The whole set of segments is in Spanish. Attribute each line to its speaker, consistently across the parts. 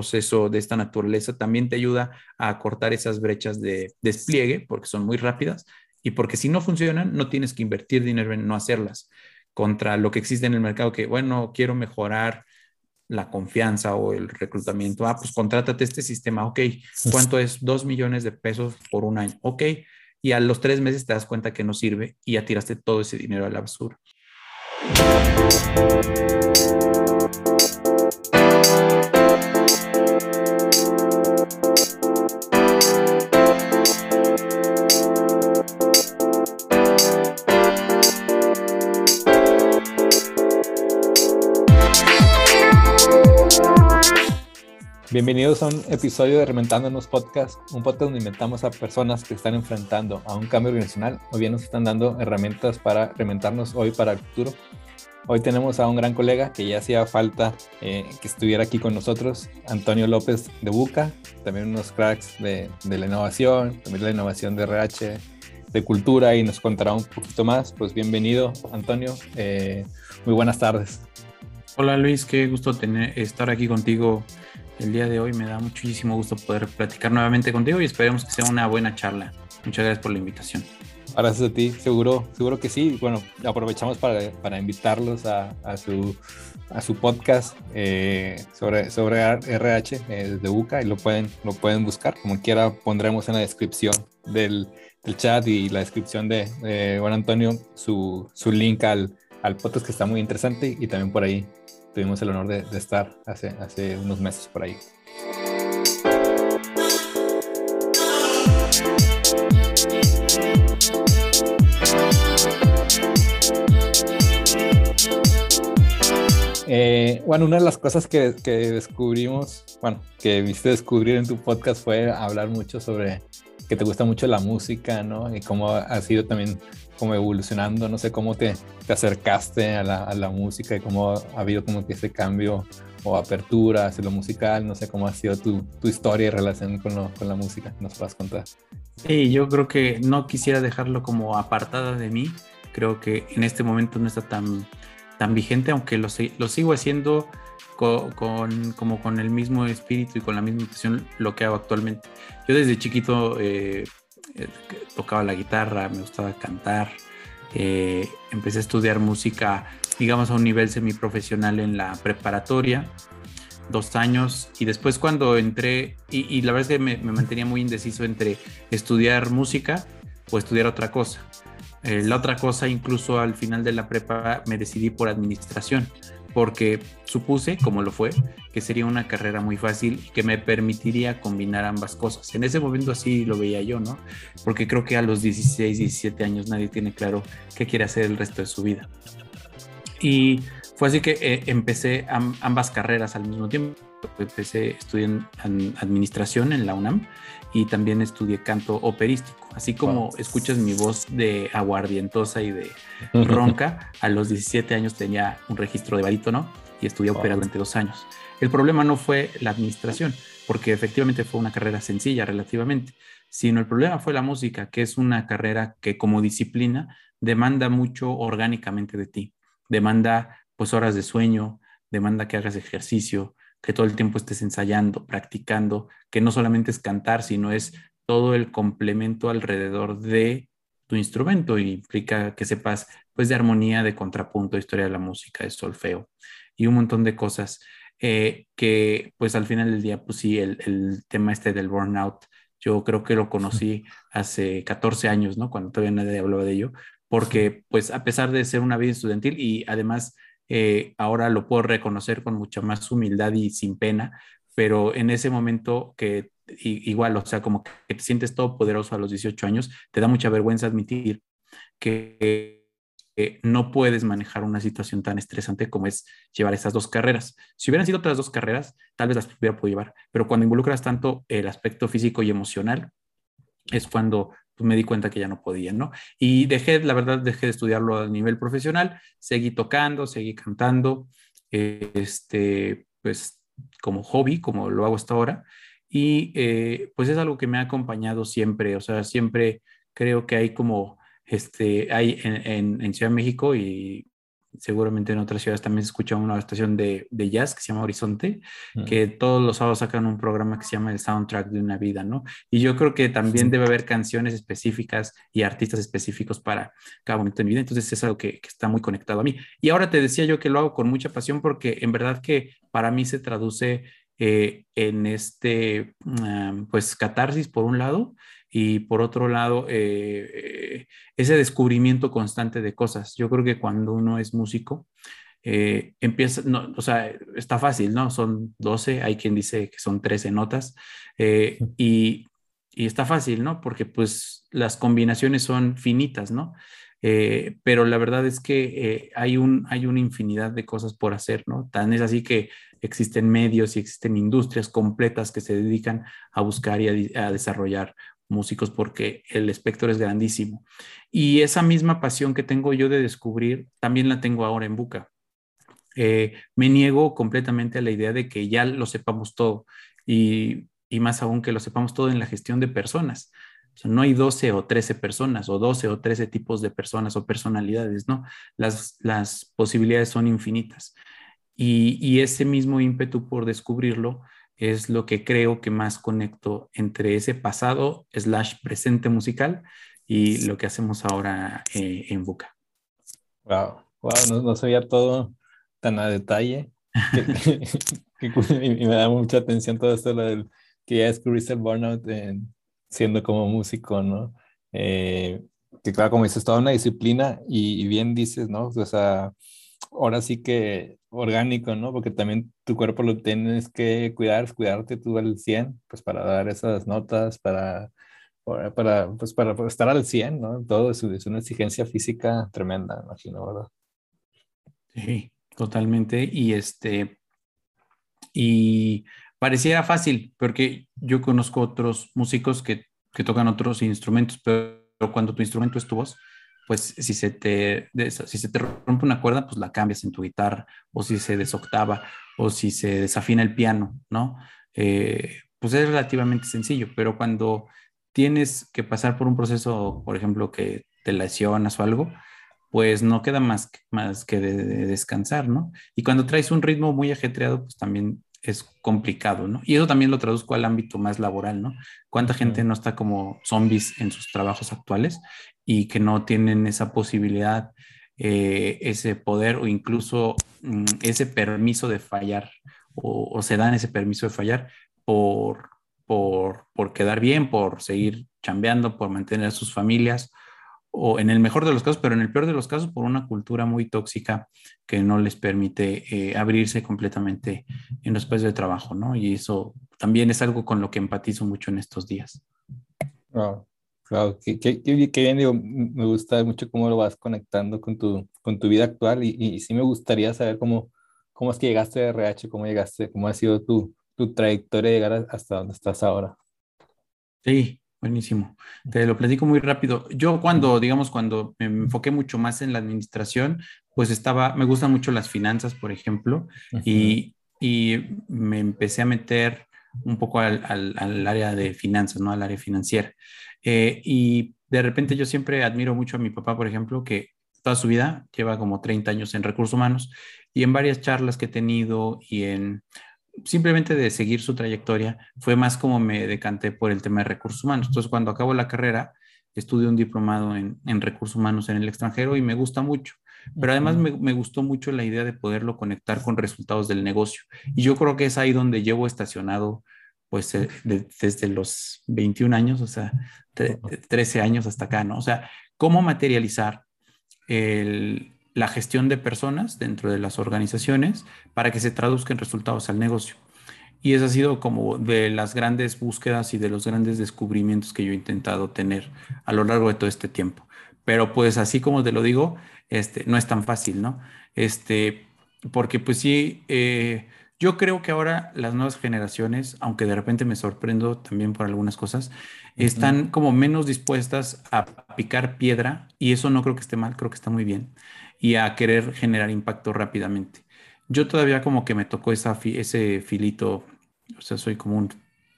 Speaker 1: proceso de esta naturaleza también te ayuda a cortar esas brechas de despliegue porque son muy rápidas y porque si no funcionan no tienes que invertir dinero en no hacerlas contra lo que existe en el mercado que bueno, quiero mejorar la confianza o el reclutamiento. Ah, pues contrátate este sistema, ok. ¿Cuánto es? Dos millones de pesos por un año, ok. Y a los tres meses te das cuenta que no sirve y ya tiraste todo ese dinero a la basura.
Speaker 2: Bienvenidos a un episodio de Reventándonos Podcast, un podcast donde inventamos a personas que están enfrentando a un cambio organizacional o bien nos están dando herramientas para reventarnos hoy para el futuro. Hoy tenemos a un gran colega que ya hacía falta eh, que estuviera aquí con nosotros, Antonio López de Buca, también unos cracks de, la innovación, también de la innovación de RH, de cultura y nos contará un poquito más. Pues bienvenido, Antonio. Eh, muy buenas tardes.
Speaker 1: Hola Luis, qué gusto tener, estar aquí contigo el día de hoy. Me da muchísimo gusto poder platicar nuevamente contigo y esperemos que sea una buena charla. Muchas gracias por la invitación.
Speaker 2: Gracias a ti, seguro, seguro que sí. Bueno, aprovechamos para, para invitarlos a, a, su, a su podcast eh, sobre, sobre RH eh, de UCA y lo pueden, lo pueden buscar. Como quiera, pondremos en la descripción del, del chat y la descripción de Juan Antonio su, su link al, al podcast que está muy interesante y también por ahí tuvimos el honor de, estar hace, hace unos meses por ahí. Eh, bueno, una de las cosas que, que, descubrimos, bueno, que viste descubrir en tu podcast fue hablar mucho sobre que te gusta mucho la música, ¿no? Y cómo ha sido también como evolucionando, no sé cómo te, te acercaste a la, a la, música y cómo ha habido como que ese cambio o apertura hacia lo musical, no sé cómo ha sido tu, tu historia y relación con, lo, con la música, nos puedas contar.
Speaker 1: Sí, yo creo que no quisiera dejarlo como apartada de mí, creo que en este momento no está tan, tan vigente, aunque lo, lo sigo haciendo con, con, como con el mismo espíritu y con la misma intención lo que hago actualmente. Yo desde chiquito eh, tocaba la guitarra, me gustaba cantar. Eh, empecé a estudiar música, digamos, a un nivel semiprofesional en la preparatoria, dos años, y después cuando entré, y, la verdad es que me, mantenía muy indeciso entre estudiar música o estudiar otra cosa. Eh, la otra cosa, incluso al final de la prepa, me decidí por administración porque supuse, como lo fue, que sería una carrera muy fácil y que me permitiría combinar ambas cosas. En ese momento así lo veía yo, ¿no? Porque creo que a los 16, 17 años nadie tiene claro qué quiere hacer el resto de su vida. Y fue así que eh, empecé ambas carreras al mismo tiempo. Empecé estudiando administración en la UNAM y también estudié canto operístico. Así como escuchas mi voz de aguardientosa y de ronca, a los 17 años tenía un registro de barítono y estudié ópera durante dos años. El problema no fue la administración, porque efectivamente fue una carrera sencilla relativamente, sino el problema fue la música, que es una carrera que como disciplina demanda mucho orgánicamente de ti. Demanda pues horas de sueño, demanda que hagas ejercicio, que todo el tiempo estés ensayando, practicando, que no solamente es cantar, sino es todo el complemento alrededor de tu instrumento y implica que sepas pues de armonía, de contrapunto, de historia de la música, de solfeo y un montón de cosas eh, que pues al final del día pues sí, el, el, tema este del burnout, yo creo que lo conocí hace 14 años, ¿no? Cuando todavía nadie hablaba de ello, porque pues a pesar de ser una vida estudiantil y además eh, ahora lo puedo reconocer con mucha más humildad y sin pena, pero en ese momento que igual, o sea, como que te sientes todo poderoso a los 18 años, te da mucha vergüenza admitir que, no puedes manejar una situación tan estresante como es llevar estas dos carreras. Si hubieran sido otras dos carreras, tal vez las hubiera podido llevar, pero cuando involucras tanto el aspecto físico y emocional, es cuando pues, me di cuenta que ya no podía, ¿no? Y dejé, la verdad, dejé de estudiarlo a nivel profesional, seguí tocando, seguí cantando, este, pues como hobby, como lo hago hasta ahora, y eh, pues es algo que me ha acompañado siempre, o sea, siempre creo que hay como, este, hay en, en, Ciudad de México y seguramente en otras ciudades también se escucha una estación de, de jazz que se llama Horizonte, que todos los sábados sacan un programa que se llama el soundtrack de una vida, ¿no? Y yo creo que también debe haber canciones específicas y artistas específicos para cada momento de mi vida, entonces es algo que, que está muy conectado a mí. Y ahora te decía yo que lo hago con mucha pasión porque en verdad que para mí se traduce eh, en este, mm, pues, catarsis por un lado y por otro lado, eh, ese descubrimiento constante de cosas. Yo creo que cuando uno es músico, eh, empieza, no, o sea, está fácil, ¿no? Son 12, hay quien dice que son 13 notas y, y, está fácil, ¿no? Porque pues las combinaciones son finitas, ¿no? Eh, pero la verdad es que eh, hay, un, hay una infinidad de cosas por hacer, ¿no? Tan es así que existen medios y existen industrias completas que se dedican a buscar y a, desarrollar músicos porque el espectro es grandísimo. Y esa misma pasión que tengo yo de descubrir, también la tengo ahora en Buca. Eh, me niego completamente a la idea de que ya lo sepamos todo y, y más aún que lo sepamos todo en la gestión de personas no hay 12 o 13 personas o 12 o 13 tipos de personas o personalidades, ¿no? Las, las posibilidades son infinitas. Y, y, ese mismo ímpetu por descubrirlo es lo que creo que más conecto entre ese pasado slash presente musical y lo que hacemos ahora eh, en Buca.
Speaker 2: Wow, wow, no, no sabía todo tan a detalle. y me da mucha atención todo esto lo del que ya descubriste el burnout en, siendo como músico, ¿no? Eh, que claro, como dices, toda una disciplina y, bien dices, ¿no? O sea, ahora sí que orgánico, ¿no? Porque también tu cuerpo lo tienes que cuidar, cuidarte tú al 100, pues para dar esas notas, para, para, pues para estar al 100, ¿no? Todo es, es una exigencia física tremenda, imagino, ¿verdad?
Speaker 1: Sí, totalmente. Y este, y pareciera fácil, porque yo conozco otros músicos que, que, tocan otros instrumentos, pero cuando tu instrumento es tu voz, pues si se, te, si se te rompe una cuerda, pues la cambias en tu guitarra, o si se desoctava, o si se desafina el piano, ¿no? Eh, pues es relativamente sencillo, pero cuando tienes que pasar por un proceso, por ejemplo, que te lesionas o algo, pues no queda más, más que de, de descansar, ¿no? Y cuando traes un ritmo muy ajetreado, pues también es complicado, ¿no? Y eso también lo traduzco al ámbito más laboral, ¿no? ¿Cuánta gente no está como zombies en sus trabajos actuales y que no tienen esa posibilidad, eh, ese poder o incluso mm, ese permiso de fallar o, se dan ese permiso de fallar por, por, por quedar bien, por seguir chambeando, por mantener a sus familias o en el mejor de los casos, pero en el peor de los casos por una cultura muy tóxica que no les permite eh, abrirse completamente en los espacios de trabajo, ¿no? Y eso también es algo con lo que empatizo mucho en estos días.
Speaker 2: Wow, claro, qué, bien, digo, me gusta mucho cómo lo vas conectando con tu, con tu vida actual y, y, sí me gustaría saber cómo, cómo es que llegaste a RH, cómo llegaste, cómo ha sido tu, tu trayectoria de llegar hasta donde estás ahora.
Speaker 1: Sí, Buenísimo. Te lo platico muy rápido. Yo cuando, digamos, cuando me enfoqué mucho más en la administración, pues estaba, me gustan mucho las finanzas, por ejemplo, y, y, me empecé a meter un poco al, al, área de finanzas, ¿no? Al área financiera. Eh, y de repente yo siempre admiro mucho a mi papá, por ejemplo, que toda su vida lleva como 30 años en recursos humanos y en varias charlas que he tenido y en simplemente de seguir su trayectoria, fue más como me decanté por el tema de recursos humanos. Entonces, cuando acabo la carrera, estudié un diplomado en, recursos humanos en el extranjero y me gusta mucho. Pero además me, gustó mucho la idea de poderlo conectar con resultados del negocio. Y yo creo que es ahí donde llevo estacionado, pues, eh, desde los 21 años, o sea, 13 años hasta acá, ¿no? O sea, cómo materializar el, la gestión de personas dentro de las organizaciones para que se traduzcan resultados al negocio. Y esa ha sido como de las grandes búsquedas y de los grandes descubrimientos que yo he intentado tener a lo largo de todo este tiempo. Pero pues así como te lo digo, este, no es tan fácil, ¿no? Este, porque pues sí, eh, yo creo que ahora las nuevas generaciones, aunque de repente me sorprendo también por algunas cosas, están como menos dispuestas a picar piedra y eso no creo que esté mal, creo que está muy bien y a querer generar impacto rápidamente. Yo todavía como que me tocó esa ese filito, o sea, soy como un,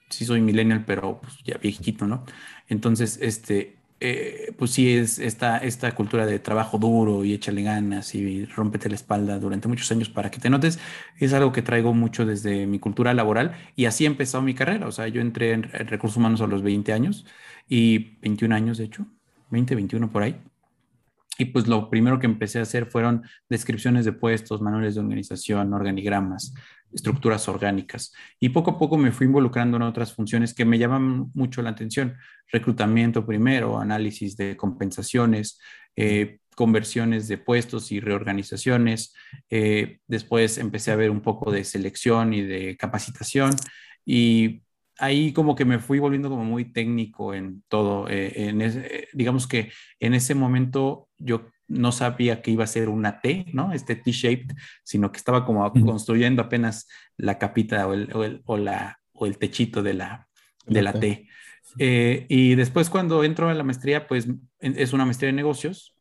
Speaker 1: sí soy millennial, pero pues ya viejito, ¿no? Entonces, este, eh, pues sí es esta, esta cultura de trabajo duro y échale ganas y rómpete la espalda durante muchos años para que te notes, es algo que traigo mucho desde mi cultura laboral y así empezó mi carrera. O sea, yo entré en, recursos humanos a los 20 años y 21 años, de hecho, 20, 21 por ahí. Y pues lo primero que empecé a hacer fueron descripciones de puestos, manuales de organización, organigramas, estructuras orgánicas. Y poco a poco me fui involucrando en otras funciones que me llaman mucho la atención. Reclutamiento primero, análisis de compensaciones, eh, conversiones de puestos y reorganizaciones. Eh, después empecé a ver un poco de selección y de capacitación. Y ahí como que me fui volviendo como muy técnico en todo. Eh, en digamos que en ese momento yo no sabía que iba a ser una T, ¿no? Este T-shaped, sino que estaba como construyendo apenas la capita o el, o la, o el techito de la, de la T. Eh, y después cuando entro a la maestría, pues es una maestría de negocios,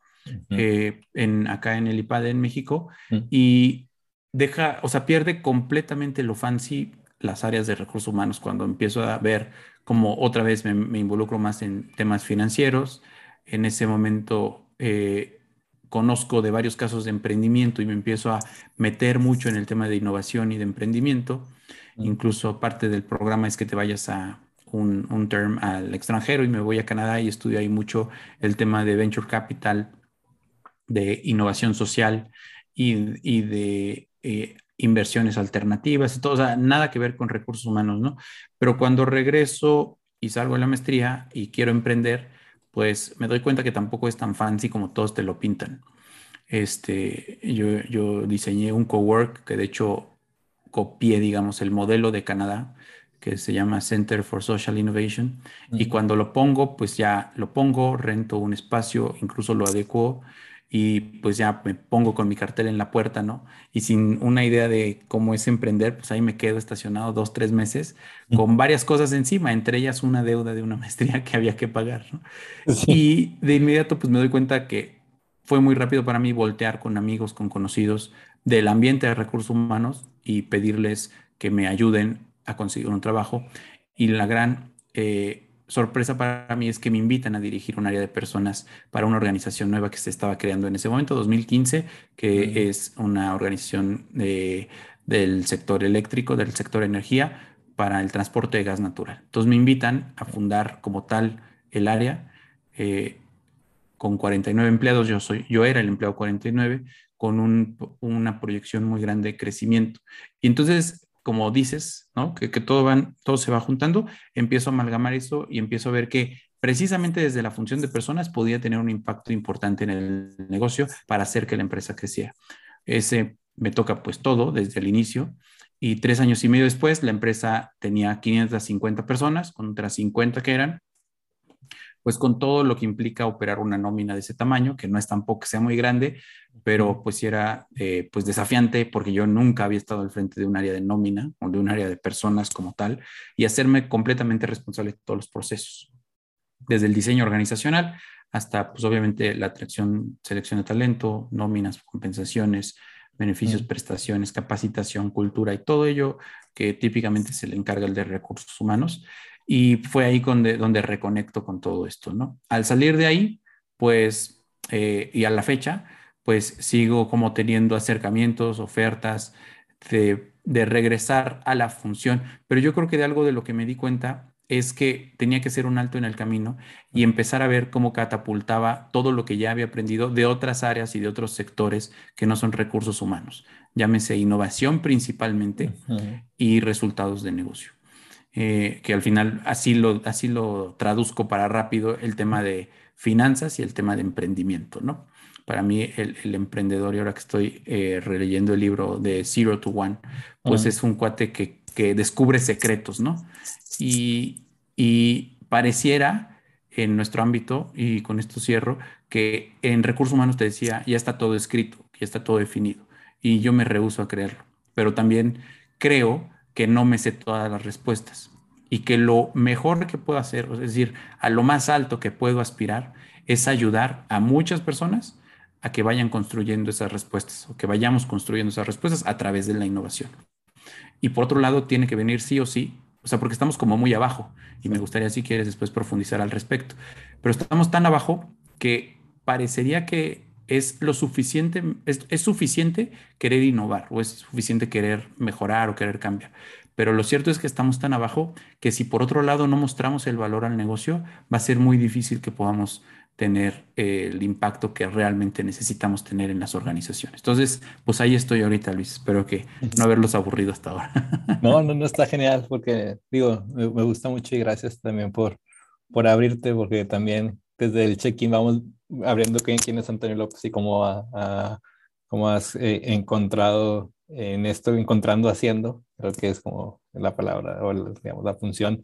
Speaker 1: eh, en, acá en el IPAD en México, y deja, o sea, pierde completamente lo fancy las áreas de recursos humanos cuando empiezo a ver como otra vez me, me involucro más en temas financieros. En ese momento eh, conozco de varios casos de emprendimiento y me empiezo a meter mucho en el tema de innovación y de emprendimiento. Incluso parte del programa es que te vayas a un, un, term al extranjero y me voy a Canadá y estudio ahí mucho el tema de venture capital, de innovación social y, y de eh, inversiones alternativas y todo, o sea, nada que ver con recursos humanos, ¿no? Pero cuando regreso y salgo de la maestría y quiero emprender, pues me doy cuenta que tampoco es tan fancy como todos te lo pintan. Este, yo, yo diseñé un cowork que de hecho copié, digamos, el modelo de Canadá, que se llama Center for Social Innovation. Y cuando lo pongo, pues ya lo pongo, rento un espacio, incluso lo adecuo y pues ya me pongo con mi cartel en la puerta, ¿no? Y sin una idea de cómo es emprender, pues ahí me quedo estacionado dos, tres meses con varias cosas encima, entre ellas una deuda de una maestría que había que pagar, ¿no? Y de inmediato pues me doy cuenta que fue muy rápido para mí voltear con amigos, con conocidos del ambiente de recursos humanos y pedirles que me ayuden a conseguir un trabajo. Y la gran... Eh, sorpresa para mí es que me invitan a dirigir un área de personas para una organización nueva que se estaba creando en ese momento, 2015, que es una organización del sector eléctrico, del sector energía, para el transporte de gas natural. Entonces me invitan a fundar como tal el área eh, con 49 empleados, yo, soy, yo era el empleado 49, con una proyección muy grande de crecimiento. Y entonces como dices. Que, todo, todo se va juntando, empiezo a amalgamar eso y empiezo a ver que precisamente desde la función de personas podía tener un impacto importante en el negocio para hacer que la empresa creciera. Ese me toca pues todo desde el inicio y tres años y medio después la empresa tenía 550 personas, con otras 50 que eran pues con todo lo que implica operar una nómina de ese tamaño, que no es tampoco que sea muy grande, pero pues era eh, pues desafiante porque yo nunca había estado al frente de un área de nómina o de un área de personas como tal y hacerme completamente responsable de todos los procesos, desde el diseño organizacional hasta pues obviamente la atracción, selección de talento, nóminas, compensaciones, beneficios, prestaciones, capacitación, cultura y todo ello que típicamente se le encarga el de recursos humanos. Y fue ahí donde, donde reconecto con todo esto, ¿no? Al salir de ahí, pues, eh, y a la fecha, pues sigo como teniendo acercamientos, ofertas de, de, regresar a la función. Pero yo creo que de algo de lo que me di cuenta es que tenía que ser un alto en el camino y empezar a ver cómo catapultaba todo lo que ya había aprendido de otras áreas y de otros sectores que no son recursos humanos. Llámese innovación principalmente y resultados de negocio. Eh, que al final así lo, así lo traduzco para rápido el tema de finanzas y el tema de emprendimiento, ¿no? Para mí el, emprendedor, y ahora que estoy eh, releyendo el libro de Zero to One, pues es un cuate que, que, descubre secretos, ¿no? Y, y pareciera en nuestro ámbito, y con esto cierro, que en recursos humanos te decía, ya está todo escrito, ya está todo definido, y yo me rehuso a creerlo, pero también creo que no me sé todas las respuestas y que lo mejor que puedo hacer, es decir, a lo más alto que puedo aspirar, es ayudar a muchas personas a que vayan construyendo esas respuestas o que vayamos construyendo esas respuestas a través de la innovación. Y por otro lado, tiene que venir sí o sí o sea, porque estamos como muy abajo y me gustaría si quieres después profundizar al respecto, pero estamos tan abajo que parecería que es lo suficiente, es, suficiente querer innovar o es suficiente querer mejorar o querer cambiar. Pero lo cierto es que estamos tan abajo que si por otro lado no mostramos el valor al negocio, va a ser muy difícil que podamos tener eh, el impacto que realmente necesitamos tener en las organizaciones. Entonces, pues ahí estoy ahorita, Luis. Espero que no haberlos aburrido hasta ahora.
Speaker 2: No, no, no está genial porque, digo, me, gusta mucho y gracias también por, por abrirte, porque también desde el check-in vamos abriendo quién, es Antonio López y cómo, cómo has eh, encontrado en esto, encontrando haciendo, creo que es como la palabra o digamos, la función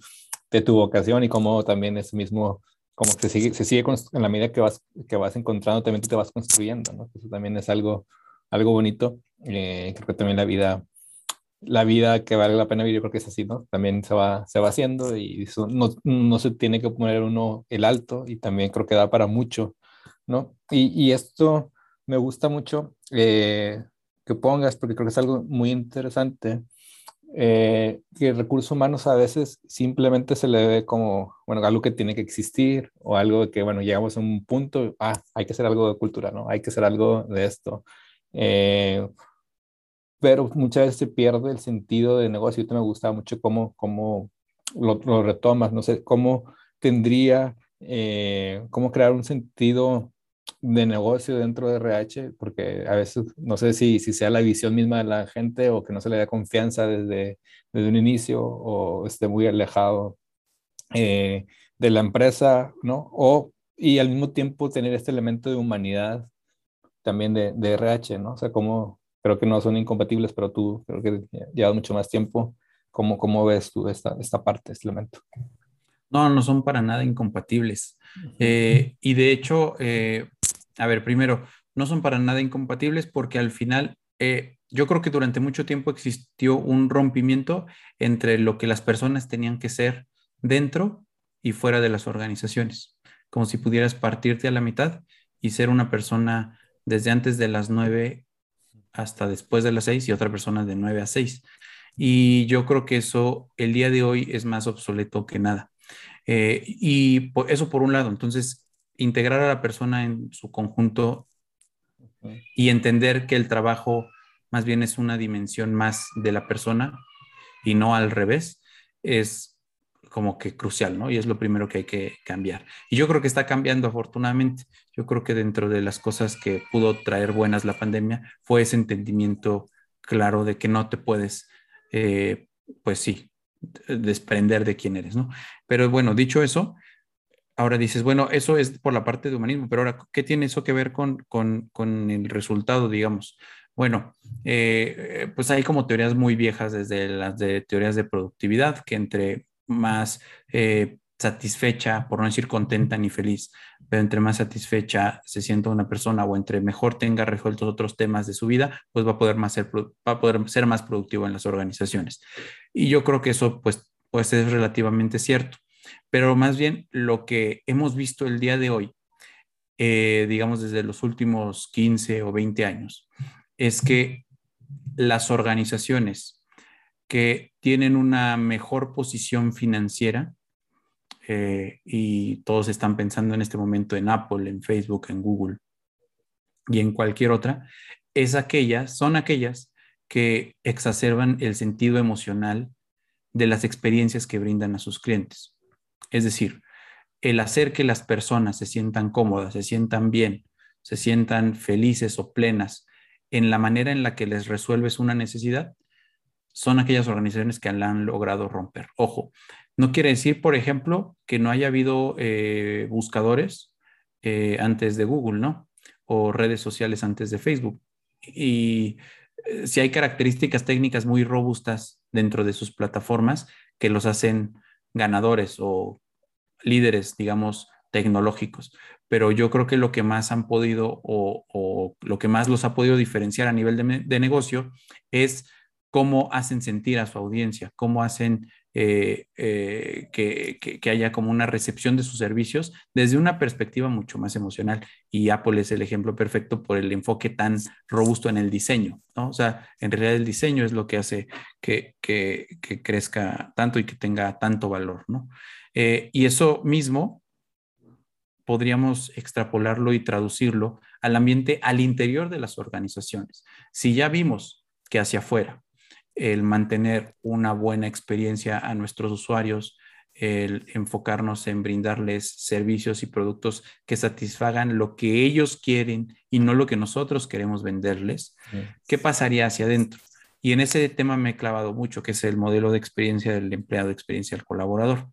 Speaker 2: de tu vocación y cómo también ese mismo como que se sigue, se sigue en la medida que vas, que vas encontrando, también tú te vas construyendo, ¿no? Eso también es algo, algo bonito. Eh, creo que también la vida, la vida que vale la pena vivir, yo creo que es así, ¿no? También se va, se va haciendo y eso no, no se tiene que poner uno el alto y también creo que da para mucho, ¿no? Y, y esto me gusta mucho eh, que pongas porque creo que es algo muy interesante eh, que el recurso humanos a veces simplemente se le ve como, bueno, algo que tiene que existir o algo que, bueno, llegamos a un punto, ah, hay que hacer algo de cultura, ¿no? Hay que hacer algo de esto. Eh, pero muchas veces se pierde el sentido de negocio. Y me gusta mucho cómo, cómo lo, lo, retomas, no sé, cómo tendría, eh, cómo crear un sentido de negocio dentro de RH, porque a veces no sé si, si sea la visión misma de la gente o que no se le da confianza desde, desde un inicio o esté muy alejado eh, de la empresa, ¿no? O, y al mismo tiempo tener este elemento de humanidad también de, de RH, ¿no? O sea, como creo que no son incompatibles, pero tú creo que llevas mucho más tiempo. ¿Cómo, cómo ves tú esta, esta parte, este elemento?
Speaker 1: No, no son para nada incompatibles. Eh, y de hecho, eh, a ver, primero, no son para nada incompatibles porque al final eh, yo creo que durante mucho tiempo existió un rompimiento entre lo que las personas tenían que ser dentro y fuera de las organizaciones, como si pudieras partirte a la mitad y ser una persona desde antes de las nueve hasta después de las seis y otra persona de nueve a seis. Y yo creo que eso el día de hoy es más obsoleto que nada. Eh, y eso por un lado, entonces, integrar a la persona en su conjunto y entender que el trabajo más bien es una dimensión más de la persona y no al revés, es como que crucial, ¿no? Y es lo primero que hay que cambiar. Y yo creo que está cambiando afortunadamente. Yo creo que dentro de las cosas que pudo traer buenas la pandemia fue ese entendimiento claro de que no te puedes, eh, pues sí, desprender de quién eres, ¿no? Pero bueno, dicho eso, ahora dices, bueno, eso es por la parte de humanismo, pero ahora, ¿qué tiene eso que ver con, con, el resultado, digamos? Bueno, eh, pues hay como teorías muy viejas desde las de teorías de productividad, que entre más eh, satisfecha, por no decir contenta ni feliz, pero entre más satisfecha se sienta una persona o entre mejor tenga resueltos otros temas de su vida, pues va a poder, más ser, va a poder ser más productivo en las organizaciones. Y yo creo que eso pues, pues es relativamente cierto. Pero más bien lo que hemos visto el día de hoy, eh, digamos desde los últimos 15 o 20 años, es que las organizaciones que tienen una mejor posición financiera, eh, y todos están pensando en este momento en Apple, en Facebook, en Google y en cualquier otra, es aquellas, son aquellas que exacerban el sentido emocional de las experiencias que brindan a sus clientes. Es decir, el hacer que las personas se sientan cómodas, se sientan bien, se sientan felices o plenas en la manera en la que les resuelves una necesidad, son aquellas organizaciones que la han logrado romper. Ojo, no quiere decir, por ejemplo, que no haya habido eh, buscadores eh, antes de Google, ¿no? O redes sociales antes de Facebook. Y eh, si hay características técnicas muy robustas dentro de sus plataformas que los hacen ganadores o líderes, digamos, tecnológicos. Pero yo creo que lo que más han podido o, lo que más los ha podido diferenciar a nivel de, negocio es cómo hacen sentir a su audiencia, cómo hacen eh, eh, que, haya como una recepción de sus servicios desde una perspectiva mucho más emocional. Y Apple es el ejemplo perfecto por el enfoque tan robusto en el diseño, ¿no? O sea, en realidad el diseño es lo que hace que, crezca tanto y que tenga tanto valor, ¿no? Eh, y eso mismo podríamos extrapolarlo y traducirlo al ambiente al interior de las organizaciones. Si ya vimos que hacia afuera el mantener una buena experiencia a nuestros usuarios, el enfocarnos en brindarles servicios y productos que satisfagan lo que ellos quieren y no lo que nosotros queremos venderles, ¿qué pasaría hacia adentro? Y en ese tema me he clavado mucho, que es el modelo de experiencia del empleado, experiencia del colaborador.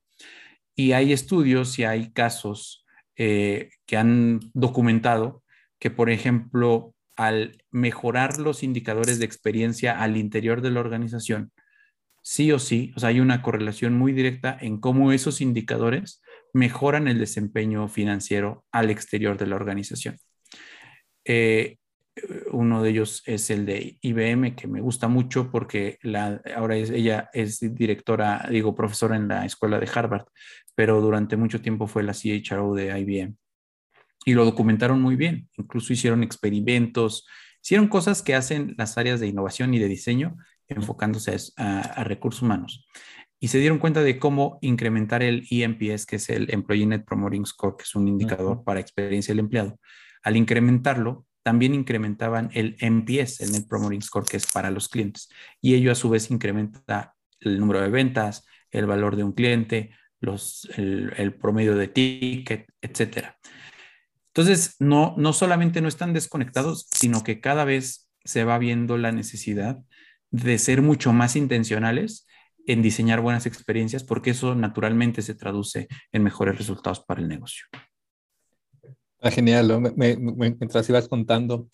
Speaker 1: Y hay estudios y hay casos eh, que han documentado que, por ejemplo, al mejorar los indicadores de experiencia al interior de la organización, sí o sí, o sea, hay una correlación muy directa en cómo esos indicadores mejoran el desempeño financiero al exterior de la organización. Eh, uno de ellos es el de IBM, que me gusta mucho porque ahora es, ella es directora, digo, profesora en la escuela de Harvard, pero durante mucho tiempo fue la CHRO de IBM y lo documentaron muy bien. Incluso hicieron experimentos, hicieron cosas que hacen las áreas de innovación y de diseño enfocándose a, recursos humanos. Y se dieron cuenta de cómo incrementar el EMPS, que es el Employee Net Promoting Score, que es un indicador para experiencia del empleado. Al incrementarlo, también incrementaban el NPS, el Net Promoting Score, que es para los clientes. Y ello a su vez incrementa el número de ventas, el valor de un cliente, los, el, el promedio de ticket, etcétera. Entonces, no, no solamente no están desconectados, sino que cada vez se va viendo la necesidad de ser mucho más intencionales en diseñar buenas experiencias, porque eso naturalmente se traduce en mejores resultados para el negocio.
Speaker 2: Ah, genial, mientras ibas contando,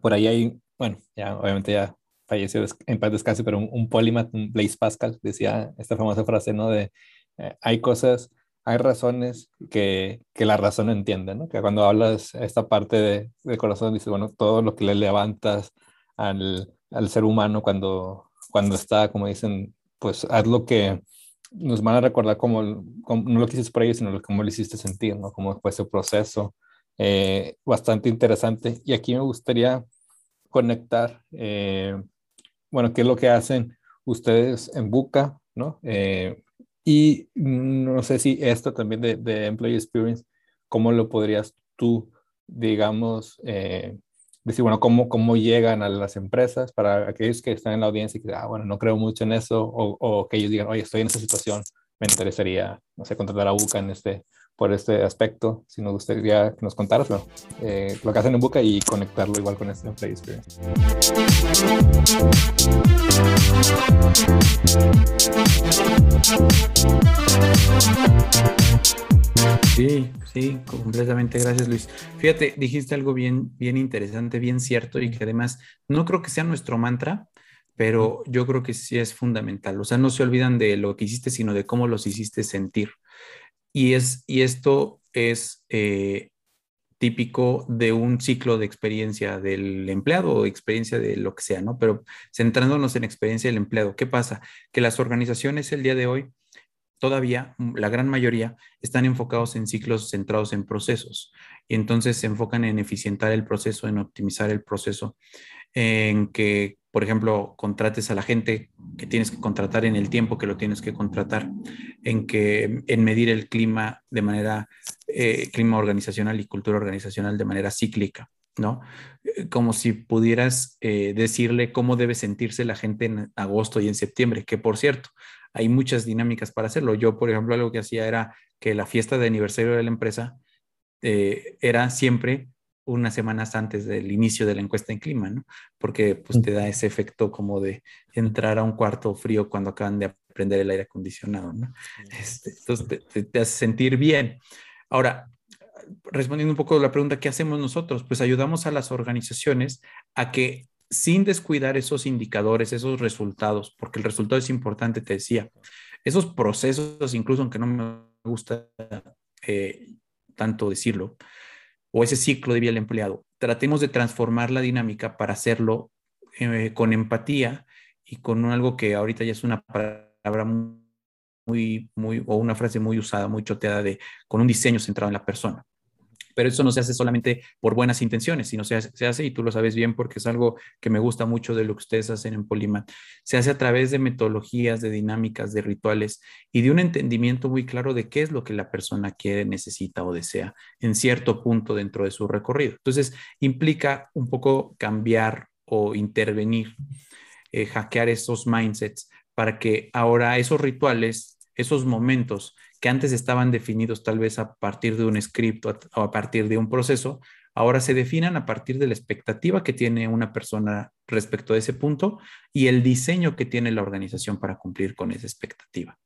Speaker 2: por ahí hay, bueno, ya obviamente ya falleció en paz descanse, pero un, un un Blaise Pascal, decía esta famosa frase, ¿no? De eh, hay cosas hay razones que, que, la razón entiende, ¿no? Que cuando hablas esta parte de, de corazón, dices, bueno, todo lo que le levantas al, al, ser humano cuando, cuando está, como dicen, pues haz lo que nos van a recordar como, no lo que hiciste por ellos, sino cómo lo hiciste sentir, ¿no? Cómo fue ese proceso. Eh, bastante interesante. Y aquí me gustaría conectar, eh, bueno, qué es lo que hacen ustedes en Buca, ¿no? Eh, y no sé si esto también de, de Employee Experience, ¿cómo lo podrías tú, digamos, eh, decir, bueno, cómo, cómo llegan a las empresas para aquellos que están en la audiencia y que, ah, bueno, no creo mucho en eso, o, o que ellos digan, oye, estoy en esta situación, me interesaría, no sé, contratar a Buca en este, por este aspecto, si nos gustaría que nos contaras eh, lo que hacen en Buca y conectarlo igual con este Experience.
Speaker 1: Sí, sí, completamente. Gracias, Luis. Fíjate, dijiste algo bien, bien interesante, bien cierto y que además no creo que sea nuestro mantra, pero yo creo que sí es fundamental. O sea, no se olvidan de lo que hiciste, sino de cómo los hiciste sentir. Y, es, y esto es eh, típico de un ciclo de experiencia del empleado o experiencia de lo que sea, ¿no? Pero centrándonos en experiencia del empleado, ¿qué pasa? Que las organizaciones el día de hoy todavía mm, la gran mayoría están enfocados en ciclos centrados en procesos y entonces se enfocan en eficientar el proceso, en optimizar el proceso, en que, por ejemplo, contrates a la gente que tienes que contratar en el tiempo que lo tienes que contratar, en que en medir el clima de manera, eh, clima organizacional y cultura organizacional de manera cíclica. ¿no? Eh, como si pudieras eh, decirle cómo debe sentirse la gente en agosto y en septiembre, que por cierto, hay muchas dinámicas para hacerlo. Yo, por ejemplo, algo que hacía era que la fiesta de aniversario de la empresa era siempre unas semanas antes del inicio de la encuesta en clima, ¿no? Porque pues te da ese efecto como de entrar a un cuarto frío cuando acaban de aprender el aire acondicionado, ¿no? Este, entonces te, hace sentir bien. Ahora, respondiendo un poco a la pregunta, ¿qué hacemos nosotros? Pues ayudamos a las organizaciones a que sin descuidar esos indicadores, esos resultados, porque el resultado es importante, te decía, esos procesos, incluso aunque no me gusta eh, tanto decirlo, o ese ciclo de vida del empleado, tratemos de transformar la dinámica para hacerlo eh, con empatía y con algo que ahorita ya es una palabra muy, muy, o una frase muy usada, muy choteada de con un diseño centrado en la persona pero eso no se hace solamente por buenas intenciones, sino se hace, se hace, y tú lo sabes bien porque es algo que me gusta mucho de lo que ustedes hacen en Polimat, se hace a través de metodologías, de dinámicas, de rituales y de un entendimiento muy claro de qué es lo que la persona quiere, necesita o desea en cierto punto dentro de su recorrido. Entonces, implica un poco cambiar o intervenir, eh, hackear esos mindsets para que ahora esos rituales, esos momentos, que antes estaban definidos tal vez a partir de un script o a partir de un proceso, ahora se definan a partir de la expectativa que tiene una persona respecto a ese punto y el diseño que tiene la organización para cumplir con esa expectativa.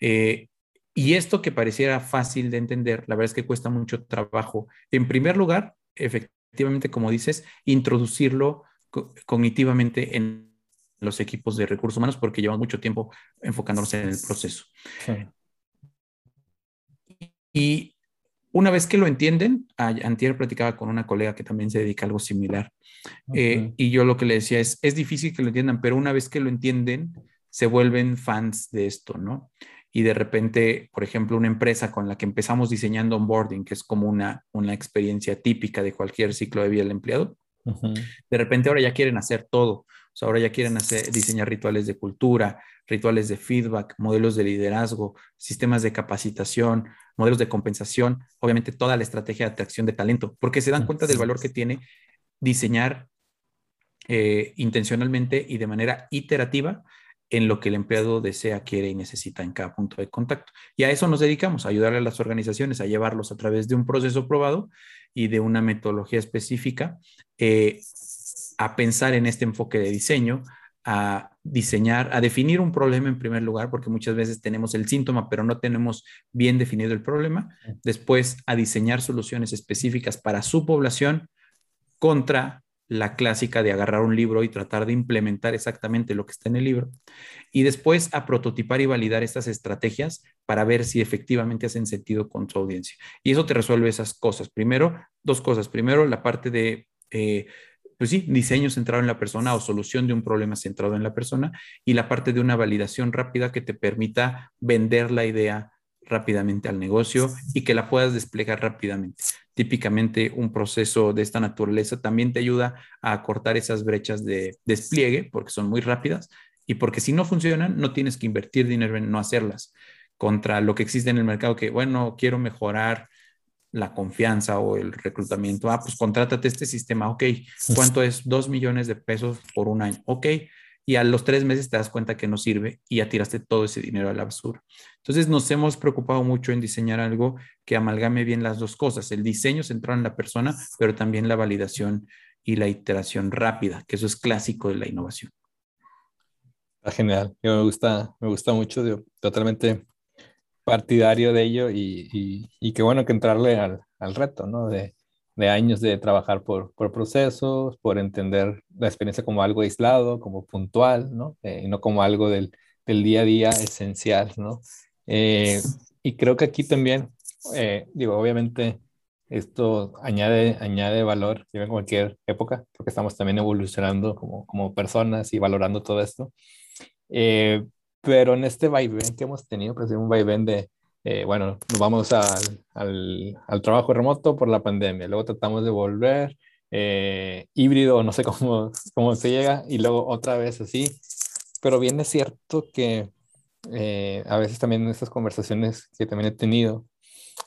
Speaker 1: Eh, y esto que pareciera fácil de entender, la verdad es que cuesta mucho trabajo. En primer lugar, efectivamente, como dices, introducirlo cognitivamente en los equipos de recursos humanos porque llevan mucho tiempo enfocándonos en el proceso. Y una vez que lo entienden, antier platicaba con una colega que también se dedica a algo similar. Eh, y yo lo que le decía es, es difícil que lo entiendan, pero una vez que lo entienden, se vuelven fans de esto, ¿no? Y de repente, por ejemplo, una empresa con la que empezamos diseñando onboarding, que es como una, una experiencia típica de cualquier ciclo de vida del empleado, de repente ahora ya quieren hacer todo. Ahora ya quieren hacer, diseñar rituales de cultura, rituales de feedback, modelos de liderazgo, sistemas de capacitación, modelos de compensación, obviamente toda la estrategia de atracción de talento, porque se dan cuenta del valor que tiene diseñar eh, intencionalmente y de manera iterativa en lo que el empleado desea, quiere y necesita en cada punto de contacto. Y a eso nos dedicamos, a ayudarle a las organizaciones a llevarlos a través de un proceso probado y de una metodología específica, eh, a pensar en este enfoque de diseño, a diseñar, a definir un problema en primer lugar, porque muchas veces tenemos el síntoma, pero no tenemos bien definido el problema. Después, a diseñar soluciones específicas para su población contra la clásica de agarrar un libro y tratar de implementar exactamente lo que está en el libro. Y después a prototipar y validar estas estrategias para ver si efectivamente hacen sentido con su audiencia. Y eso te resuelve esas cosas. Primero, dos cosas. Primero, la parte de eh, pues sí, diseño centrado en la persona o solución de un problema centrado en la persona y la parte de una validación rápida que te permita vender la idea rápidamente al negocio y que la puedas desplegar rápidamente. Típicamente un proceso de esta naturaleza también te ayuda a cortar esas brechas de despliegue porque son muy rápidas y porque si no funcionan no tienes que invertir dinero en no hacerlas contra lo que existe en el mercado que bueno, quiero mejorar la confianza o el reclutamiento. Ah, pues contrátate este sistema, ok. ¿Cuánto es? Dos millones de pesos por un año, ok. Y a los tres meses te das cuenta que no sirve y ya tiraste todo ese dinero a la basura. Entonces nos hemos preocupado mucho en diseñar algo que amalgame bien las dos cosas, el diseño centrado en la persona, pero también la validación y la iteración rápida, que eso es clásico de la innovación.
Speaker 2: Está genial, me gusta, me gusta mucho, totalmente partidario de ello y, y, qué bueno que entrarle al, al reto, ¿no? De, de, años de trabajar por, por, procesos, por entender la experiencia como algo aislado, como puntual, ¿no? Eh, y no como algo del, del, día a día esencial, ¿no? Eh, y creo que aquí también, eh, digo, obviamente esto añade, añade valor en cualquier época, porque estamos también evolucionando como, como personas y valorando todo esto. Pero en este vaivén que hemos tenido, pues un vaivén de, eh, bueno, nos vamos al, al, al, trabajo remoto por la pandemia, luego tratamos de volver eh, híbrido, no sé cómo, cómo se llega, y luego otra vez así, pero bien es cierto que eh, a veces también en estas conversaciones que también he tenido,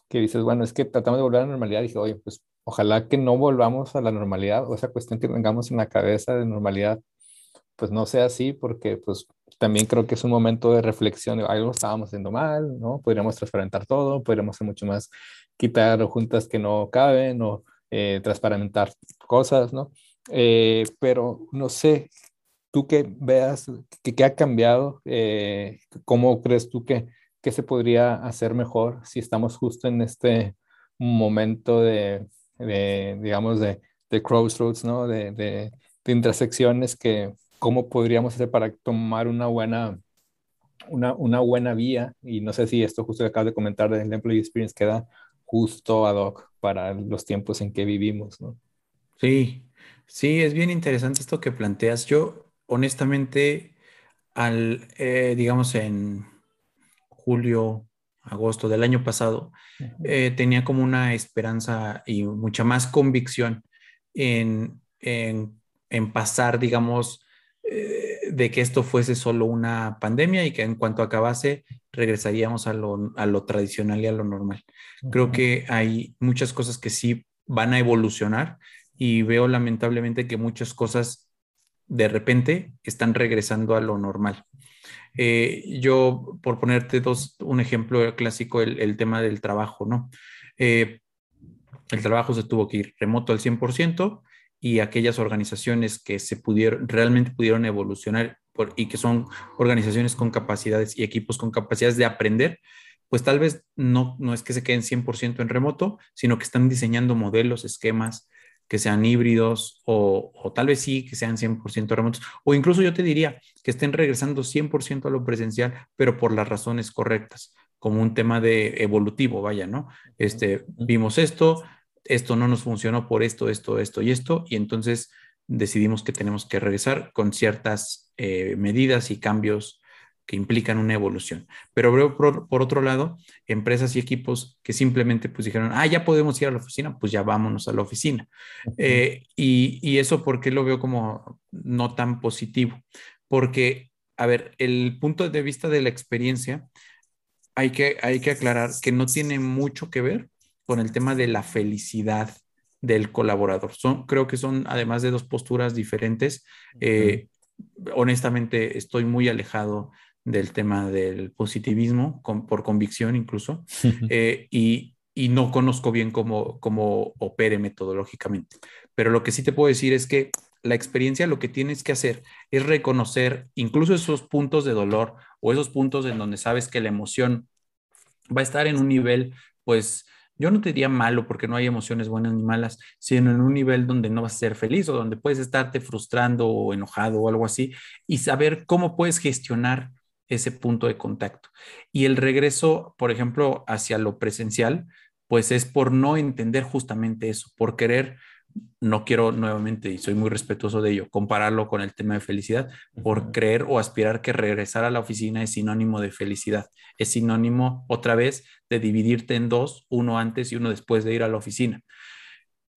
Speaker 2: que dices, bueno, es que tratamos de volver a la normalidad, dije, oye, pues ojalá que no volvamos a la normalidad, o esa cuestión que tengamos en la cabeza de normalidad, pues no sea así, porque pues también creo que es un momento de reflexión, de algo estábamos haciendo mal, ¿no? Podríamos transparentar todo, podríamos hacer mucho más, quitar juntas que no caben o eh, transparentar cosas, ¿no? Eh, pero no sé, tú que veas, que, ha cambiado, eh, ¿cómo crees tú que, que se podría hacer mejor si estamos justo en este momento de, de digamos, de, de crossroads, ¿no? De, de, de intersecciones que cómo podríamos hacer para tomar una buena, una, una buena vía. Y no sé si esto justo que acabas de comentar del Employee Experience queda justo ad hoc para los tiempos en que vivimos, ¿no?
Speaker 1: Sí, sí, es bien interesante esto que planteas. Yo, honestamente, al, eh, digamos, en julio, agosto del año pasado, eh, tenía como una esperanza y mucha más convicción en, pasar, digamos, eh, de que esto fuese solo una pandemia y que en cuanto acabase regresaríamos a lo, tradicional y a lo normal. Creo que hay muchas cosas que sí van a evolucionar y veo lamentablemente que muchas cosas de repente están regresando a lo normal. Eh, yo, por ponerte dos, un ejemplo clásico, el, tema del trabajo, ¿no? Eh, el trabajo se tuvo que ir remoto al 100% y aquellas organizaciones que se pudieron, realmente pudieron evolucionar y que son organizaciones con capacidades y equipos con capacidades de aprender, pues tal vez no, no es que se queden 100% en remoto, sino que están diseñando modelos, esquemas, que sean híbridos o, tal vez sí que sean 100% remotos. O incluso yo te diría que estén regresando 100% a lo presencial, pero por las razones correctas, como un tema de evolutivo, vaya, ¿no? Este, vimos esto, esto no nos funcionó por esto, esto, esto y esto, y entonces decidimos que tenemos que regresar con ciertas eh, medidas y cambios que implican una evolución. Pero veo por, otro lado empresas y equipos que simplemente pues dijeron, ah, ya podemos ir a la oficina, pues ya vámonos a la oficina. Eh, y, y, eso, ¿por qué lo veo como no tan positivo? Porque, a ver, el punto de vista de la experiencia, hay que, hay que aclarar que no tiene mucho que ver con el tema de la felicidad del colaborador. Son, creo que son, además de dos posturas diferentes, eh, honestamente estoy muy alejado del tema del positivismo, por convicción incluso, eh, y, no conozco bien cómo, cómo opere metodológicamente. Pero lo que sí te puedo decir es que la experiencia lo que tienes que hacer es reconocer incluso esos puntos de dolor o esos puntos en donde sabes que la emoción va a estar en un nivel, pues yo no te diría malo porque no hay emociones buenas ni malas, sino en un nivel donde no vas a ser feliz o donde puedes estarte frustrando o enojado o algo así y saber cómo puedes gestionar ese punto de contacto. Y el regreso, por ejemplo, hacia lo presencial, pues es por no entender justamente eso, por querer, no quiero nuevamente, y soy muy respetuoso de ello, compararlo con el tema de felicidad, por creer o aspirar que regresar a la oficina es sinónimo de felicidad, es sinónimo otra vez de dividirte en dos, uno antes y uno después de ir a la oficina.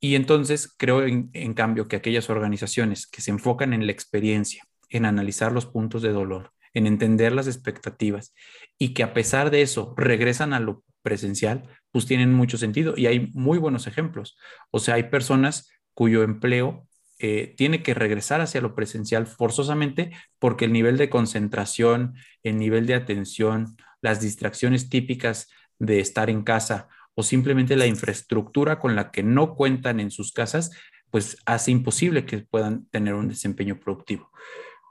Speaker 1: Y entonces creo en, en cambio que aquellas organizaciones que se enfocan en la experiencia, en analizar los puntos de dolor, en entender las expectativas y que a pesar de eso regresan a lo presencial, pues tienen mucho sentido y hay muy buenos ejemplos. O sea, hay personas cuyo empleo eh, tiene que regresar hacia lo presencial forzosamente porque el nivel de concentración, el nivel de atención, las distracciones típicas de estar en casa o simplemente la infraestructura con la que no cuentan en sus casas, pues hace imposible que puedan tener un desempeño productivo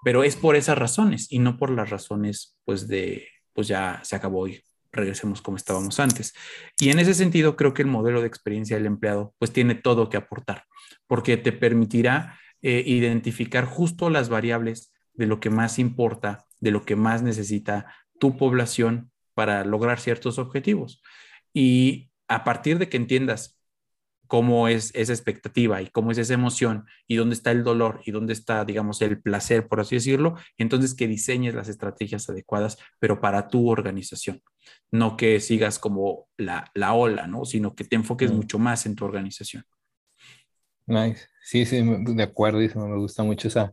Speaker 1: pero es por esas razones y no por las razones pues de pues ya se acabó y regresemos como estábamos antes. Y en ese sentido creo que el modelo de experiencia del empleado pues tiene todo que aportar porque te permitirá eh, identificar justo las variables de lo que más importa, de lo que más necesita tu población para lograr ciertos objetivos. Y a partir de que entiendas cómo es esa expectativa y cómo es esa emoción y dónde está el dolor y dónde está, digamos, el placer, por así decirlo, entonces que diseñes las estrategias adecuadas, pero para tu organización, no que sigas como la, la ola, ¿no? Sino que te enfoques mm. mucho más en tu organización.
Speaker 2: Nice. Sí, sí, de acuerdo, me gusta mucho esa,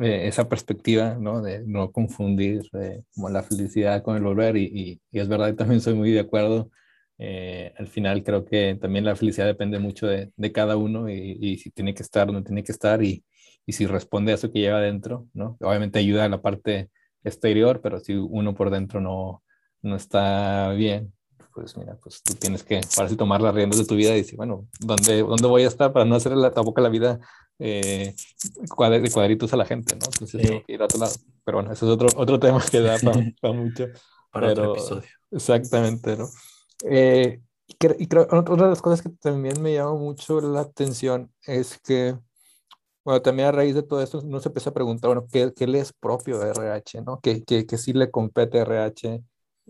Speaker 2: eh, esa perspectiva, ¿no? De no confundir eh, como la felicidad con el volver y, y, y, es verdad, también soy muy de acuerdo eh, al final creo que también la felicidad depende mucho de, de cada uno y, y, si tiene que estar no tiene que estar y, y, si responde a eso que lleva adentro, ¿no? Obviamente ayuda a la parte exterior, pero si uno por dentro no, no está bien, pues mira, pues tú tienes que, para así tomar las riendas de tu vida y decir, bueno, ¿dónde, dónde voy a estar para no hacer la, tampoco la vida eh, de cuadritos a la gente, ¿no? Entonces que ir a otro lado. Pero bueno, eso es otro, otro tema que da para, mucho.
Speaker 1: Para otro episodio.
Speaker 2: Exactamente, ¿no? Eh, y, creo, otra de las cosas que también me llama mucho la atención es que, bueno, también a raíz de todo esto, uno se empieza a preguntar, bueno, ¿qué, qué le es propio de RH? ¿no? ¿Qué, qué, qué sí le compete a RH?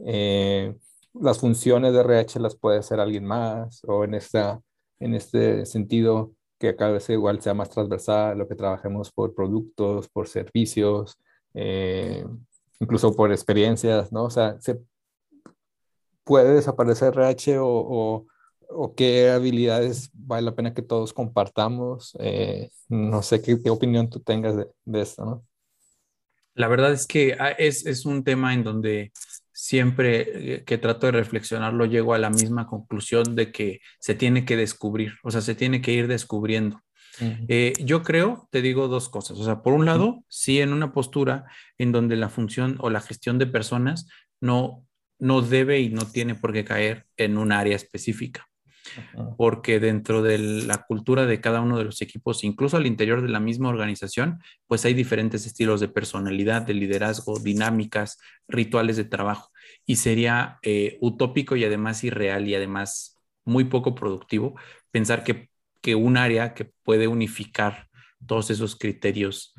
Speaker 2: Eh, las funciones de RH las puede hacer alguien más, o en, esta, en este sentido, que cada vez igual sea más transversal, lo que trabajemos por productos, por servicios, eh, incluso por experiencias, ¿no? O sea, se puede desaparecer RH o, o, qué habilidades vale la pena que todos compartamos. Eh, no sé qué, opinión tú tengas de, de, esto, ¿no?
Speaker 1: La verdad es que ah, es, es un tema en donde siempre eh, que trato de reflexionarlo llego a la misma conclusión de que se tiene que descubrir, o sea, se tiene que ir descubriendo. Eh, yo creo, te digo dos cosas, o sea, por un lado, sí en una postura en donde la función o la gestión de personas no, no debe y no tiene por qué caer en un área específica. Porque dentro de la cultura de cada uno de los equipos, incluso al interior de la misma organización, pues hay diferentes estilos de personalidad, de liderazgo, dinámicas, rituales de trabajo. Y sería eh, utópico y además irreal y además muy poco productivo pensar que, que un área que puede unificar todos esos criterios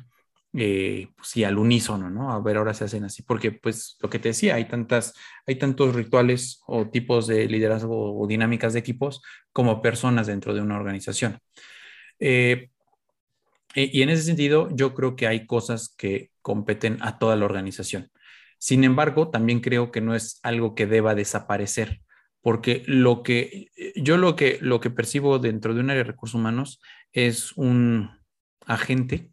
Speaker 1: eh, pues sí, al unísono, ¿no? A ver, ahora se hacen así, porque pues lo que te decía, hay tantas, hay tantos rituales o tipos de liderazgo o dinámicas de equipos como personas dentro de una organización. Eh, y en ese sentido, yo creo que hay cosas que competen a toda la organización. Sin embargo, también creo que no es algo que deba desaparecer, porque lo que yo lo que lo que percibo dentro de un área de recursos humanos es un agente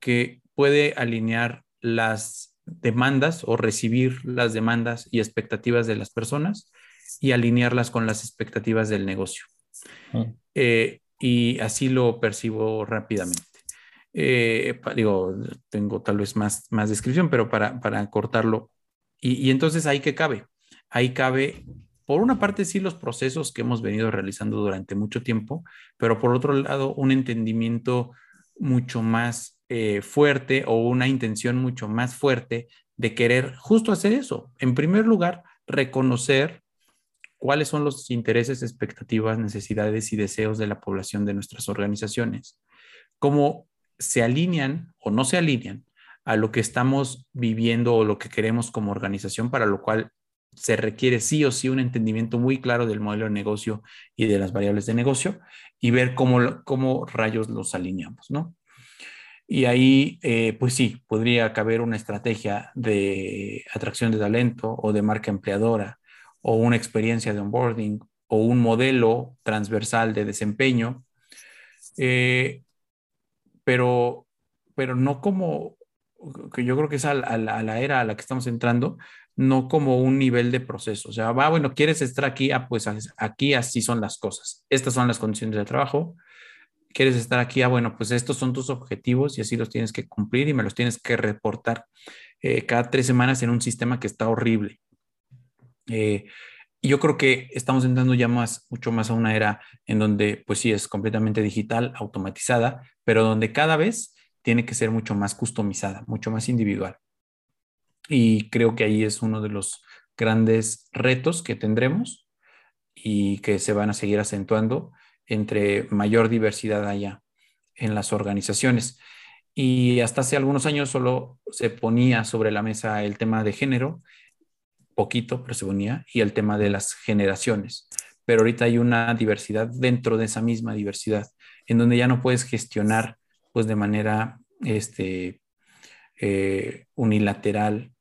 Speaker 1: que puede alinear las demandas o recibir las demandas y expectativas de las personas y alinearlas con las expectativas del negocio. Eh, y así lo percibo rápidamente. Eh, digo, tengo tal vez más, más descripción, pero para, para cortarlo. Y, y, entonces ahí que cabe. Ahí cabe, por una parte, sí, los procesos que hemos venido realizando durante mucho tiempo, pero por otro lado, un entendimiento mucho más eh, fuerte o una intención mucho más fuerte de querer justo hacer eso. En primer lugar, reconocer cuáles son los intereses, expectativas, necesidades y deseos de la población de nuestras organizaciones, cómo se alinean o no se alinean a lo que estamos viviendo o lo que queremos como organización, para lo cual se requiere sí o sí un entendimiento muy claro del modelo de negocio y de las variables de negocio y ver cómo, cómo rayos los alineamos, ¿no? Y ahí, eh, pues sí, podría caber una estrategia de atracción de talento o de marca empleadora o una experiencia de onboarding o un modelo transversal de desempeño, eh, pero, pero no como, que yo creo que es a, la, era a la que estamos entrando, no como un nivel de proceso. O sea, va, bueno, quieres estar aquí, ah, pues aquí así son las cosas. Estas son las condiciones de trabajo, quieres estar aquí, ah, bueno, pues estos son tus objetivos y así los tienes que cumplir y me los tienes que reportar eh, cada tres semanas en un sistema que está horrible. Eh, yo creo que estamos entrando ya más, mucho más a una era en donde, pues sí, es completamente digital, automatizada, pero donde cada vez tiene que ser mucho más customizada, mucho más individual. Y creo que ahí es uno de los grandes retos que tendremos y que se van a seguir acentuando entre mayor diversidad haya en las organizaciones. Y hasta hace algunos años solo se ponía sobre la mesa el tema de género, poquito, pero se ponía, y el tema de las generaciones. Pero ahorita hay una diversidad dentro de esa misma diversidad, en donde ya no puedes gestionar pues de manera este, eh, unilateral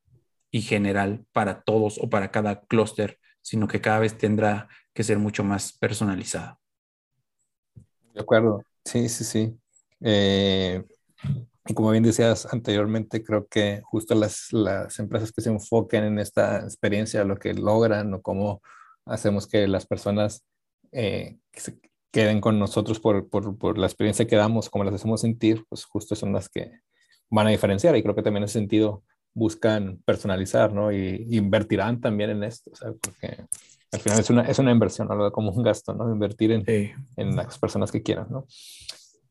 Speaker 1: y general para todos o para cada clúster, sino que cada vez tendrá que ser mucho más personalizada.
Speaker 2: De acuerdo, sí, sí, sí. Eh, y como bien decías anteriormente, creo que justo las, las empresas que se enfoquen en esta experiencia, lo que logran o cómo hacemos que las personas eh, se queden con nosotros por, por, por, la experiencia que damos, como las hacemos sentir, pues justo son las que van a diferenciar. Y creo que también en ese sentido buscan personalizar, ¿no? Y invertirán también en esto, ¿sabes? Porque al final es una, es una inversión, algo como un gasto, ¿no? Invertir en, en las personas que quieran, ¿no?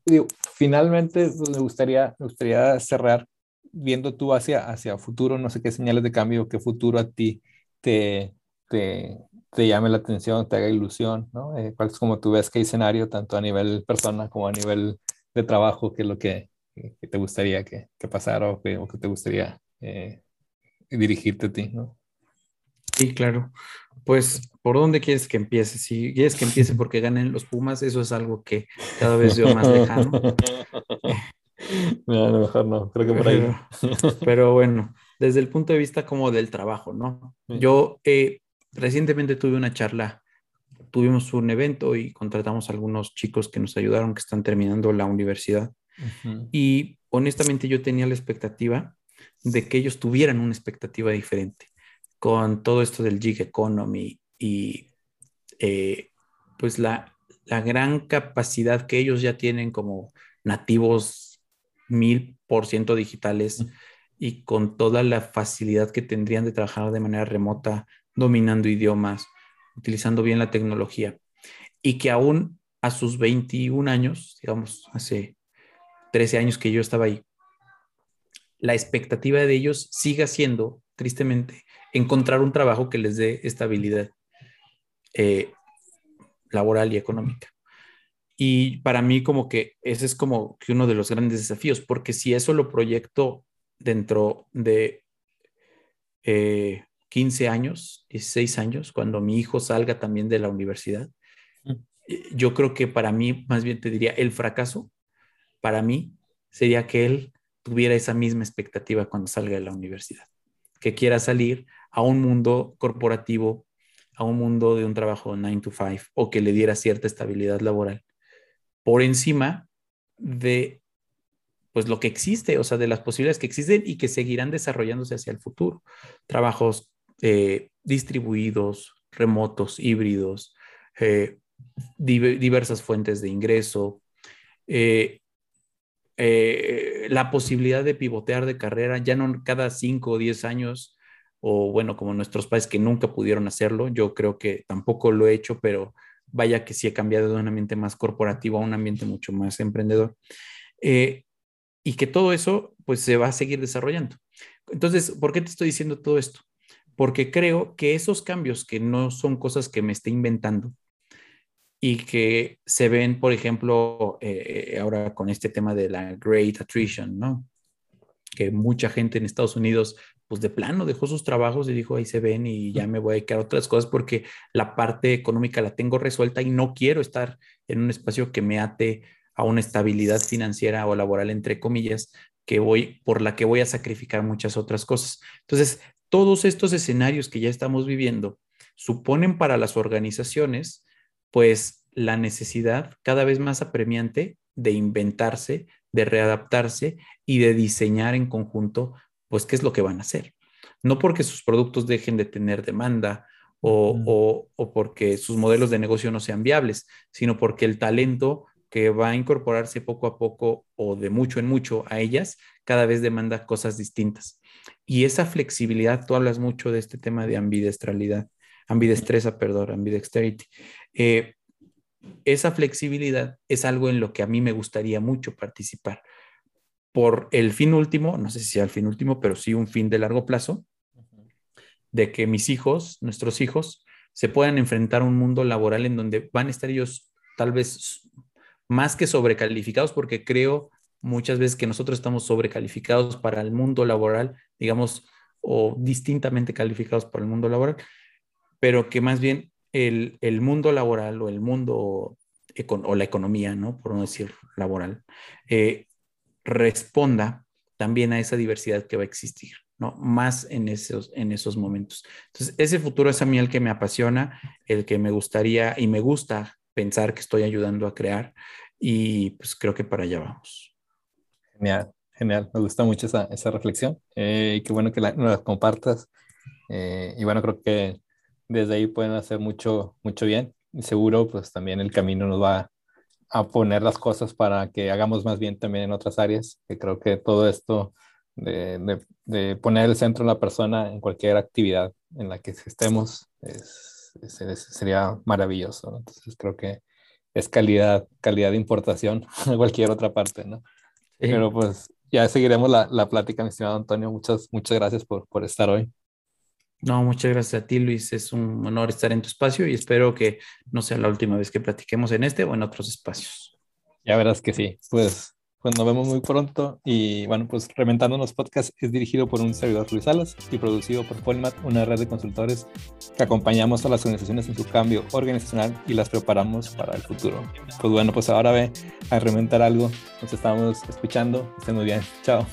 Speaker 2: Y finalmente, pues, me, gustaría, me gustaría cerrar viendo tú hacia, hacia futuro, no sé qué señales de cambio, qué futuro a ti te, te, te llame la atención, te haga ilusión, ¿no? Eh, ¿Cuál es como tú ves qué escenario, tanto a nivel persona como a nivel de trabajo, qué es lo que, que te gustaría que, que pasara o que, o que te gustaría eh, dirigirte a ti, ¿no?
Speaker 1: Sí, claro. Pues, ¿por dónde quieres que empiece? Si quieres que empiece porque ganen los Pumas, eso es algo que cada vez veo más lejano.
Speaker 2: No, a lo mejor no, creo que por ahí.
Speaker 1: Pero, bueno, desde el punto de vista como del trabajo, ¿no? Yo, eh, recientemente tuve una charla, tuvimos un evento y contratamos a algunos chicos que nos ayudaron, que están terminando la universidad. Y honestamente yo tenía la expectativa de que ellos tuvieran una expectativa diferente con todo esto del gig economy y eh, pues la, la gran capacidad que ellos ya tienen como nativos mil por ciento digitales y con toda la facilidad que tendrían de trabajar de manera remota, dominando idiomas, utilizando bien la tecnología. Y que aún a sus 21 años, digamos, hace 13 años que yo estaba ahí, la expectativa de ellos siga siendo, tristemente, encontrar un trabajo que les dé estabilidad eh, laboral y económica. Y para mí como que ese es como que uno de los grandes desafíos, porque si eso lo proyecto dentro de 15 eh, años, 16 años, cuando mi hijo salga también de la universidad, eh, yo creo que para mí, más bien te diría, el fracaso, para mí, sería que él tuviera esa misma expectativa cuando salga de la universidad, que quiera salir a un mundo corporativo, a un mundo de un trabajo 9 to 5 o que le diera cierta estabilidad laboral por encima de pues lo que existe, o sea, de las posibilidades que existen y que seguirán desarrollándose hacia el futuro. Trabajos eh, distribuidos, remotos, híbridos, eh, diversas fuentes de ingreso, eh, la posibilidad de pivotear de carrera, ya no cada cinco o diez años, o bueno, como nuestros países que nunca pudieron hacerlo, yo creo que tampoco lo he hecho, pero vaya que sí he cambiado de un ambiente más corporativo a un ambiente mucho más emprendedor y que todo eso pues se va a seguir desarrollando. Entonces, ¿por qué te estoy diciendo todo esto? Porque creo que esos cambios que no son cosas que me esté inventando y que se ven, por ejemplo, eh, ahora con este tema de la Great Attrition, ¿no? Que mucha gente en Estados Unidos, pues de plano dejó sus trabajos y dijo, ahí se ven y ya me voy a dedicar a otras cosas porque la parte económica la tengo resuelta y no quiero estar en un espacio que me ate a una estabilidad financiera o laboral, entre comillas, que voy, por la que voy a sacrificar muchas otras cosas. Entonces, todos estos escenarios que ya estamos viviendo suponen para las organizaciones, pues, la necesidad cada vez más apremiante de inventarse, de readaptarse y de diseñar en conjunto, pues, qué es lo que van a hacer. No porque sus productos dejen de tener demanda o, o porque sus modelos de negocio no sean viables, sino porque el talento que va a incorporarse poco a poco o de mucho en mucho a ellas, cada vez demanda cosas distintas. Y esa flexibilidad, tú hablas mucho de este tema de ambidestralidad, ambidestresa, perdón, ambidexterity. Eh, esa flexibilidad es algo en lo que a mí me gustaría mucho participar. Por el fin último, no sé si sea el fin último, pero sí un fin de largo plazo, de que mis hijos, nuestros hijos, se puedan enfrentar a un mundo laboral en donde van a estar ellos tal vez más que sobrecalificados, porque creo muchas veces que nosotros estamos sobrecalificados para el mundo laboral, digamos, o distintamente calificados para el mundo laboral, pero que más bien el, mundo laboral o el mundo o la economía, ¿no? Por no decir laboral, eh, responda también a esa diversidad que va a existir, ¿no? Más en esos, en esos momentos. Entonces, ese futuro es a mí el que me apasiona, el que me gustaría y me gusta pensar que estoy ayudando a crear y pues creo que para allá vamos.
Speaker 2: Genial, genial. Me gusta mucho esa, esa reflexión eh, qué bueno que la, la compartas. Eh, y bueno, creo que desde ahí pueden hacer mucho, mucho bien y seguro pues también el camino nos va a poner las cosas para que hagamos más bien también en otras áreas, que creo que todo esto de, de, poner el centro en la persona en cualquier actividad en la que estemos es, sería maravilloso. Entonces creo que es calidad, calidad de importación a cualquier otra parte, ¿no? Pero pues ya seguiremos la, la, plática, mi estimado Antonio. Muchas, muchas gracias por, por estar hoy.
Speaker 1: No, muchas gracias a ti, Luis. Es un honor estar en tu espacio y espero que no sea la última vez que platiquemos en este o en otros espacios.
Speaker 2: Ya verás que sí. Pues pues nos vemos muy pronto y bueno, pues Reventándonos Podcast es dirigido por un servidor Luis Salas y producido por Polmat, una red de consultores que acompañamos a las organizaciones en su cambio organizacional y las preparamos para el futuro. Pues bueno, pues ahora ve a reventar algo, nos estamos escuchando, estén muy bien, chao.